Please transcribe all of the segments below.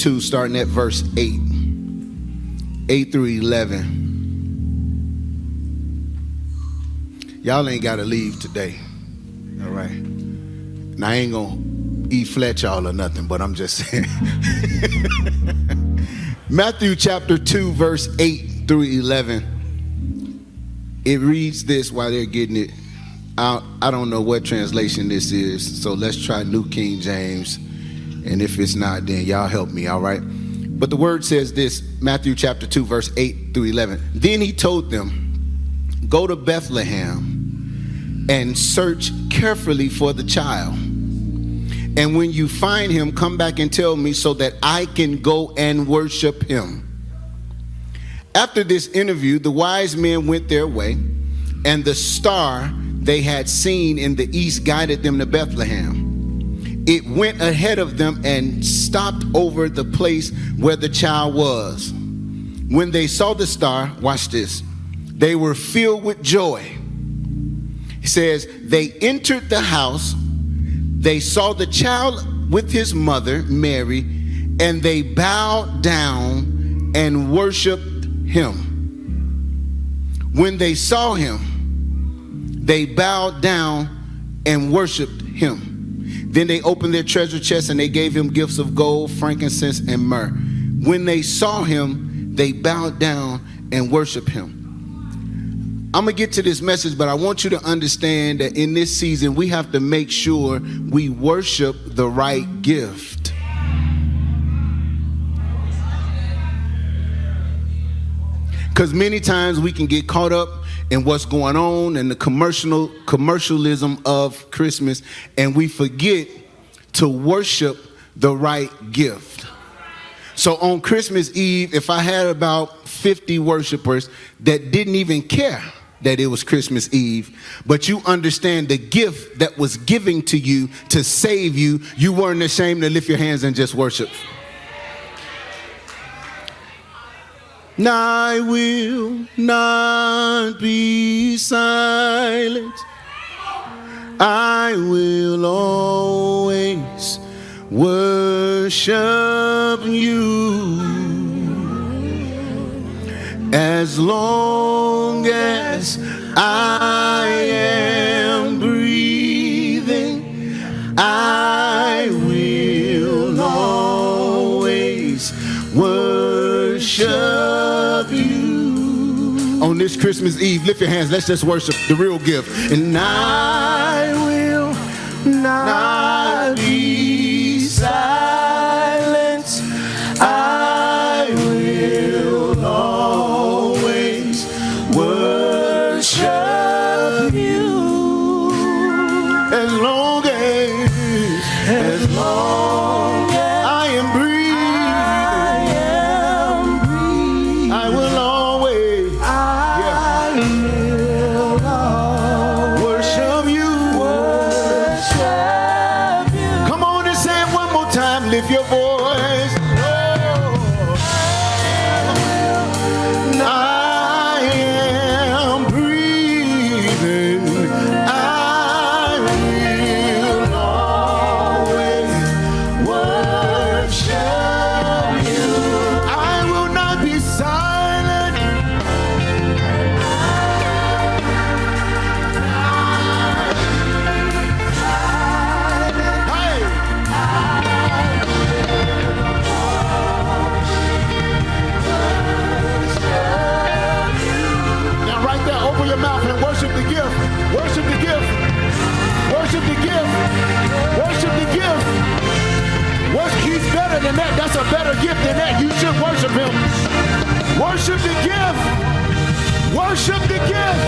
2, starting at verse 8. 8 through 11. Y'all ain't got to leave today. All right. And I ain't going to eat flat y'all or nothing, but I'm just saying. Matthew chapter 2, verse 8 through 11. It reads this while they're getting it. I, I don't know what translation this is, so let's try New King James. And if it's not, then y'all help me, all right? But the word says this Matthew chapter 2, verse 8 through 11. Then he told them, Go to Bethlehem and search carefully for the child. And when you find him, come back and tell me so that I can go and worship him. After this interview, the wise men went their way, and the star they had seen in the east guided them to Bethlehem. It went ahead of them and stopped over the place where the child was. When they saw the star, watch this, they were filled with joy. He says, They entered the house, they saw the child with his mother, Mary, and they bowed down and worshiped him. When they saw him, they bowed down and worshiped him. Then they opened their treasure chests and they gave him gifts of gold, frankincense, and myrrh. When they saw him, they bowed down and worshiped him. I'm going to get to this message, but I want you to understand that in this season, we have to make sure we worship the right gift. Because many times we can get caught up in what's going on and the commercial commercialism of Christmas, and we forget to worship the right gift. So on Christmas Eve, if I had about 50 worshipers that didn't even care that it was Christmas Eve, but you understand the gift that was given to you to save you, you weren't ashamed to lift your hands and just worship. I will not be silent. I will always worship you as long as I Christmas Eve, lift your hands. Let's just worship the real gift. And I will not Worship the gift. Worship the gift.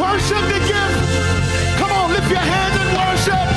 Worship the gift. Come on, lift your hands and worship.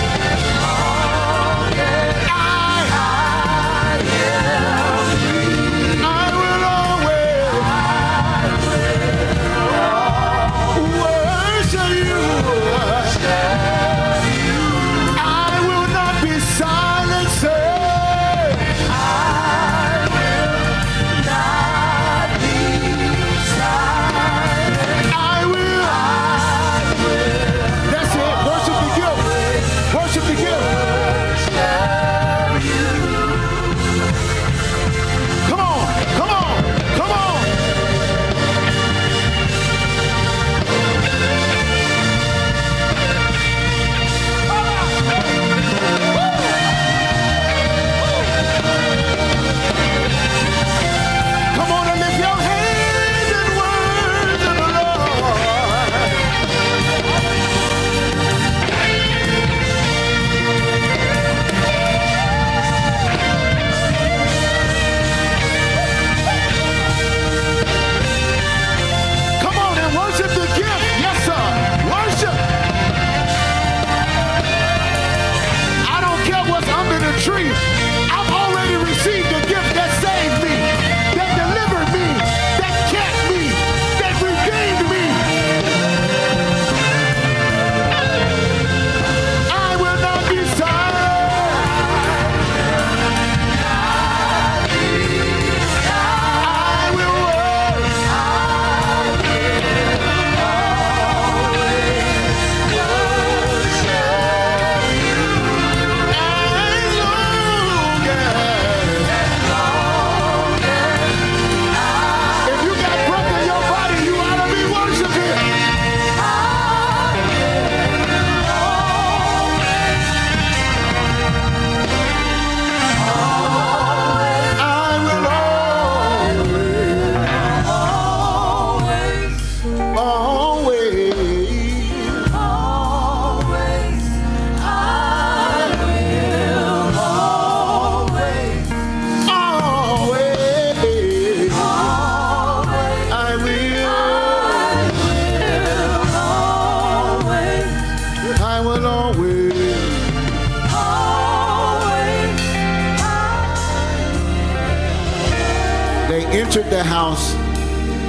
Entered the house,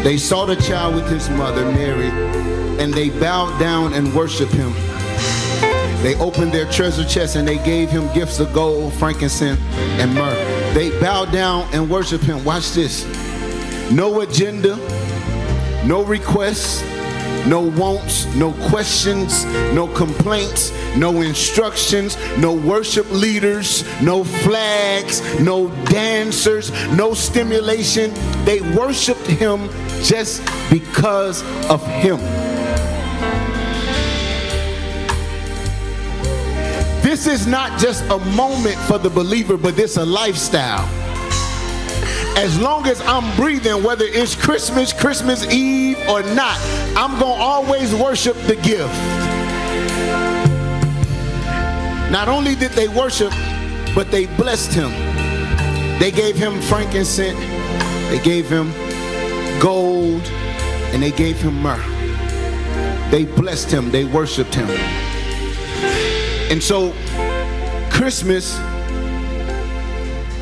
they saw the child with his mother, Mary, and they bowed down and worshiped him. They opened their treasure chest and they gave him gifts of gold, frankincense, and myrrh. They bowed down and worshiped him. Watch this. No agenda, no requests, no wants, no questions, no complaints, no instructions, no worship leaders, no flags, no dancers, no stimulation. They worshiped him just because of him. This is not just a moment for the believer, but this a lifestyle. As long as I'm breathing, whether it's Christmas, Christmas Eve, or not, I'm going to always worship the gift. Not only did they worship, but they blessed him. They gave him frankincense, they gave him gold, and they gave him myrrh. They blessed him, they worshiped him. And so, Christmas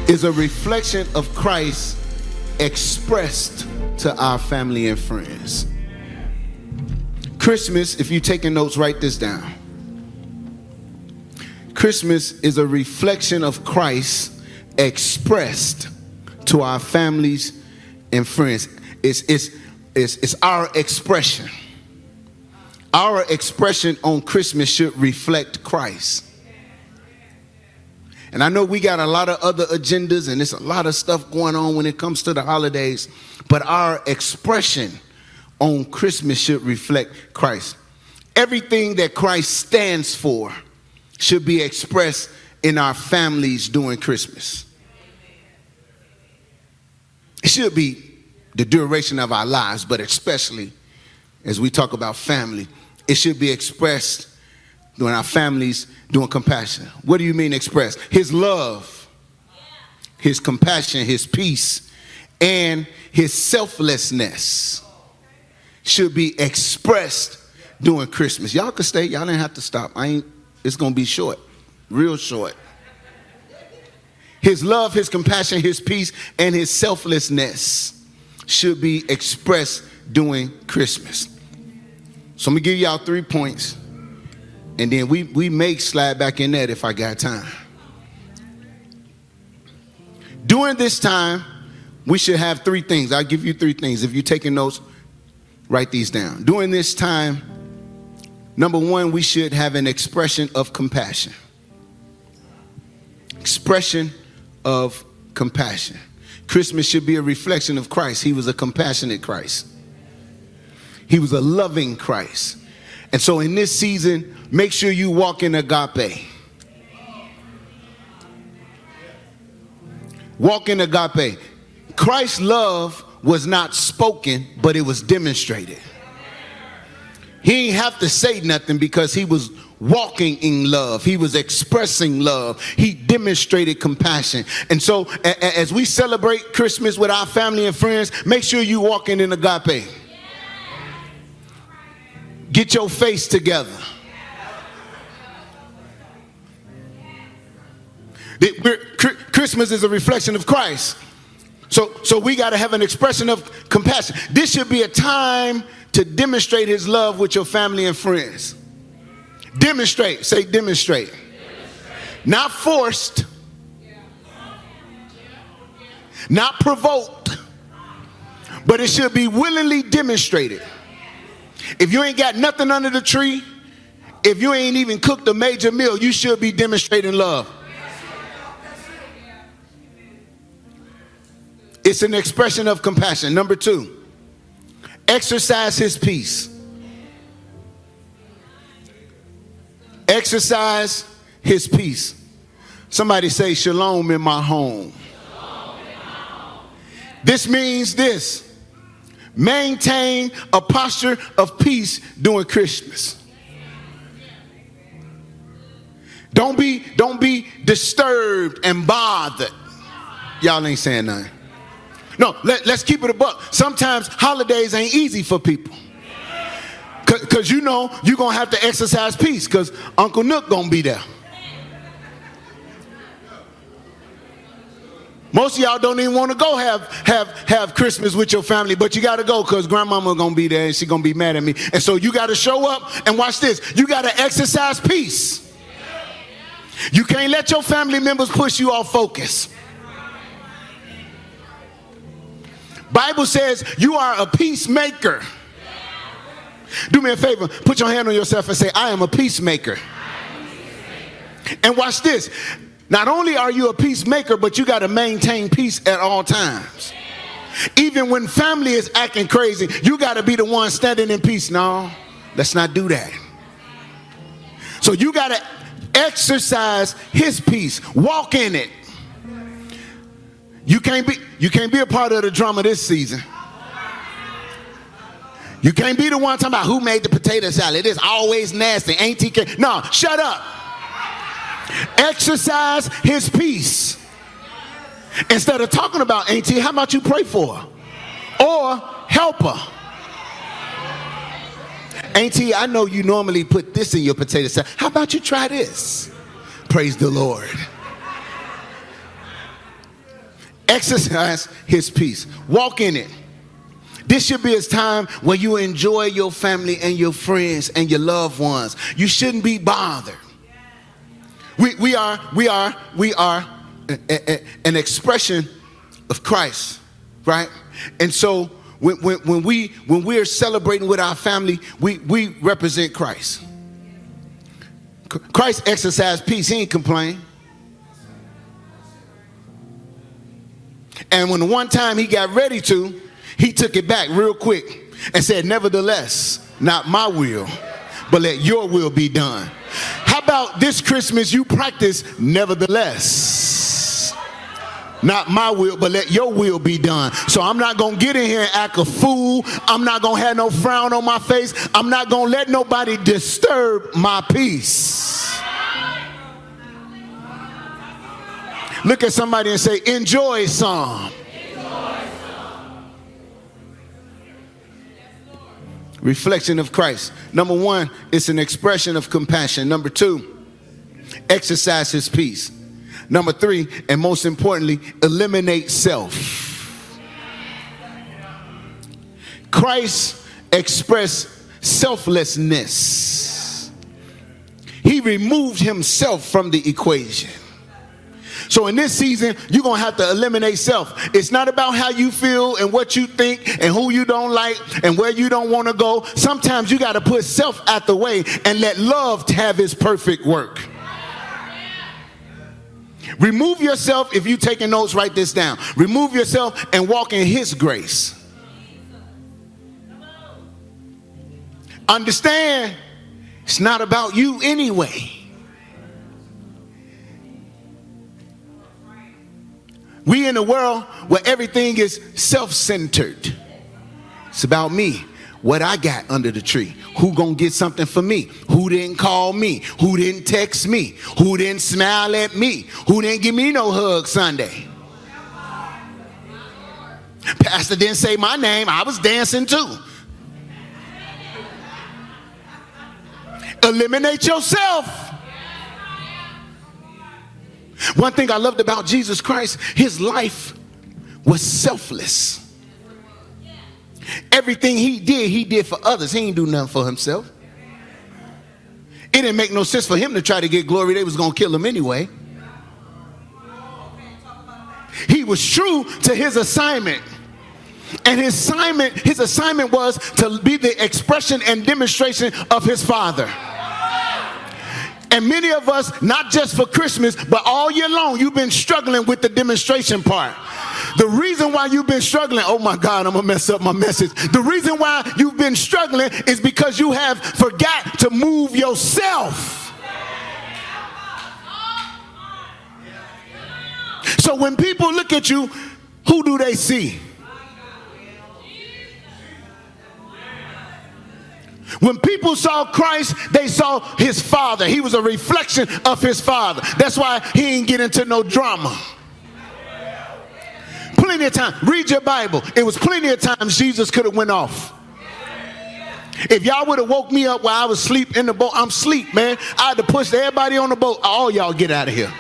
is a reflection of Christ expressed to our family and friends. Christmas, if you're taking notes, write this down. Christmas is a reflection of Christ expressed to our families and friends. It's, it's, it's, it's our expression. Our expression on Christmas should reflect Christ. And I know we got a lot of other agendas and there's a lot of stuff going on when it comes to the holidays, but our expression on Christmas should reflect Christ. Everything that Christ stands for should be expressed in our families during Christmas. It should be the duration of our lives, but especially as we talk about family, it should be expressed during our families doing compassion. What do you mean express? His love, his compassion, his peace, and his selflessness should be expressed during Christmas. Y'all can stay, y'all didn't have to stop. I ain't it's gonna be short, real short. His love, his compassion, his peace, and his selflessness should be expressed during Christmas. So I'm gonna give y'all three points, and then we, we may slide back in that if I got time. During this time, we should have three things. I'll give you three things. If you're taking notes, write these down. During this time, number one, we should have an expression of compassion. Expression of compassion. Christmas should be a reflection of Christ. He was a compassionate Christ. He was a loving Christ. And so in this season, make sure you walk in agape. Walk in agape. Christ's love was not spoken, but it was demonstrated. He didn't have to say nothing because he was walking in love. He was expressing love. He demonstrated compassion. And so, as we celebrate Christmas with our family and friends, make sure you walking in agape. Get your face together. Christmas is a reflection of Christ. So, so we got to have an expression of compassion. This should be a time to demonstrate his love with your family and friends. Demonstrate. Say demonstrate. demonstrate. Not forced. Not provoked. But it should be willingly demonstrated. If you ain't got nothing under the tree, if you ain't even cooked a major meal, you should be demonstrating love. It's an expression of compassion. Number two, exercise his peace. Exercise his peace. Somebody say, Shalom in my home. This means this maintain a posture of peace during Christmas. Don't be, don't be disturbed and bothered. Y'all ain't saying nothing. No, let, us keep it a buck. Sometimes holidays ain't easy for people. Cause you know you're gonna have to exercise peace because Uncle Nook gonna be there. Most of y'all don't even want to go have have have Christmas with your family, but you got to go because grandmama gonna be there and she gonna be mad at me. And so you got to show up and watch this. You got to exercise peace. You can't let your family members push you off focus. Bible says you are a peacemaker. Do me a favor, put your hand on yourself and say, I am a peacemaker. And watch this. Not only are you a peacemaker, but you got to maintain peace at all times. Even when family is acting crazy, you got to be the one standing in peace. No, let's not do that. So you got to exercise his peace, walk in it. You can't be you can't be a part of the drama this season. You can't be the one talking about who made the potato salad. It is always nasty. Ain't he? No, shut up. Exercise his peace. Instead of talking about ain't how about you pray for her? Or help her? Auntie, I know you normally put this in your potato salad. How about you try this? Praise the Lord. Exercise his peace. Walk in it. This should be a time where you enjoy your family and your friends and your loved ones. You shouldn't be bothered. We, we are, we are, we are a, a, an expression of Christ, right? And so when, when, when, we, when we are celebrating with our family, we, we represent Christ. Christ exercised peace, he ain't complain. And when one time he got ready to, he took it back real quick and said, Nevertheless, not my will, but let your will be done. How about this Christmas you practice, nevertheless? Not my will, but let your will be done. So I'm not gonna get in here and act a fool. I'm not gonna have no frown on my face. I'm not gonna let nobody disturb my peace. Look at somebody and say, enjoy some. reflection of Christ. Number one, it's an expression of compassion. Number two, exercise his peace. Number three, and most importantly, eliminate self. Christ expressed selflessness. He removed himself from the equation. So in this season, you're going to have to eliminate self. It's not about how you feel and what you think and who you don't like and where you don't want to go. Sometimes you got to put self out the way and let love have its perfect work. Remove yourself, if you're taking notes, write this down. Remove yourself and walk in His grace. Understand, it's not about you anyway. We in a world where everything is self-centered. It's about me. What I got under the tree. Who gonna get something for me? Who didn't call me? Who didn't text me? Who didn't smile at me? Who didn't give me no hug Sunday? Pastor didn't say my name. I was dancing too. Eliminate yourself. One thing I loved about Jesus Christ, his life was selfless. Everything he did, he did for others. He ain't do nothing for himself. It didn't make no sense for him to try to get glory. They was going to kill him anyway. He was true to his assignment. And his assignment, his assignment was to be the expression and demonstration of his father. And many of us, not just for Christmas, but all year long, you've been struggling with the demonstration part. The reason why you've been struggling, oh my God, I'm gonna mess up my message. The reason why you've been struggling is because you have forgot to move yourself. So when people look at you, who do they see? When people saw Christ, they saw his father. He was a reflection of his father. That's why he didn't get into no drama. Plenty of time. Read your Bible. It was plenty of times Jesus could have went off. If y'all would have woke me up while I was asleep in the boat, I'm asleep, man. I had to push everybody on the boat. All y'all get out of here.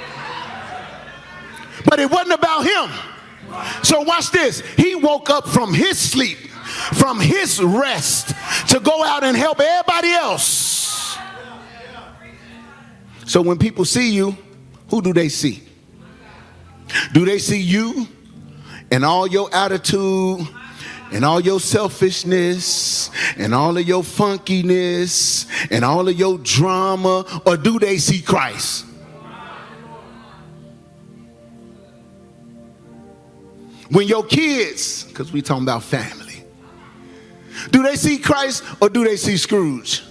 but it wasn't about him. So watch this. He woke up from his sleep, from his rest, to go out and help everybody else. So when people see you, who do they see? Do they see you and all your attitude and all your selfishness and all of your funkiness and all of your drama, or do they see Christ? When your kids, because we talking about family, do they see Christ or do they see Scrooge?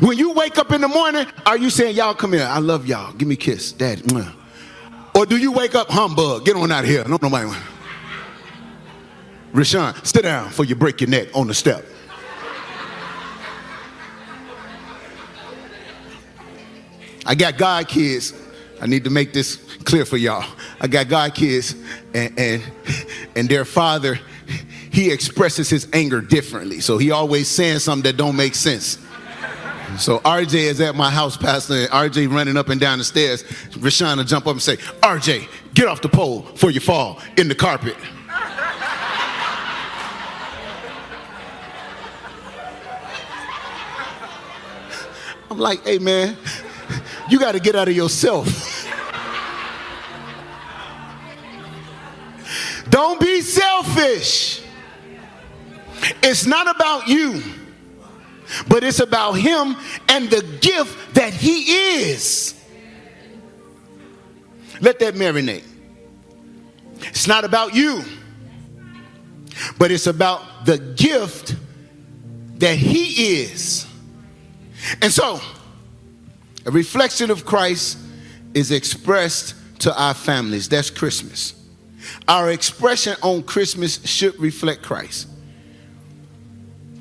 When you wake up in the morning, are you saying, Y'all come here? I love y'all. Give me a kiss, Daddy. Or do you wake up humbug? Get on out of here. No, nobody. Rashawn, sit down before you break your neck on the step. I got God kids. I need to make this clear for y'all. I got God kids, and, and, and their father, he expresses his anger differently. So he always saying something that don't make sense. So RJ is at my house, Pastor, and RJ running up and down the stairs. Rashawn will jump up and say, RJ, get off the pole before you fall in the carpet. I'm like, hey man, you got to get out of yourself. Don't be selfish. It's not about you, but it's about Him and the gift that He is. Let that marinate. It's not about you, but it's about the gift that He is. And so, a reflection of Christ is expressed to our families. That's Christmas. Our expression on Christmas should reflect Christ.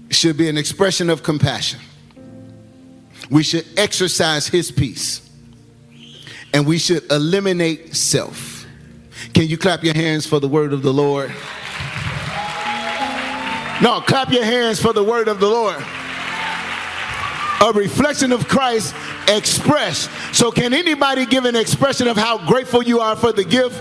It should be an expression of compassion. We should exercise his peace. And we should eliminate self. Can you clap your hands for the word of the Lord? No, clap your hands for the word of the Lord a reflection of Christ expressed. So, can anybody give an expression of how grateful you are for the gift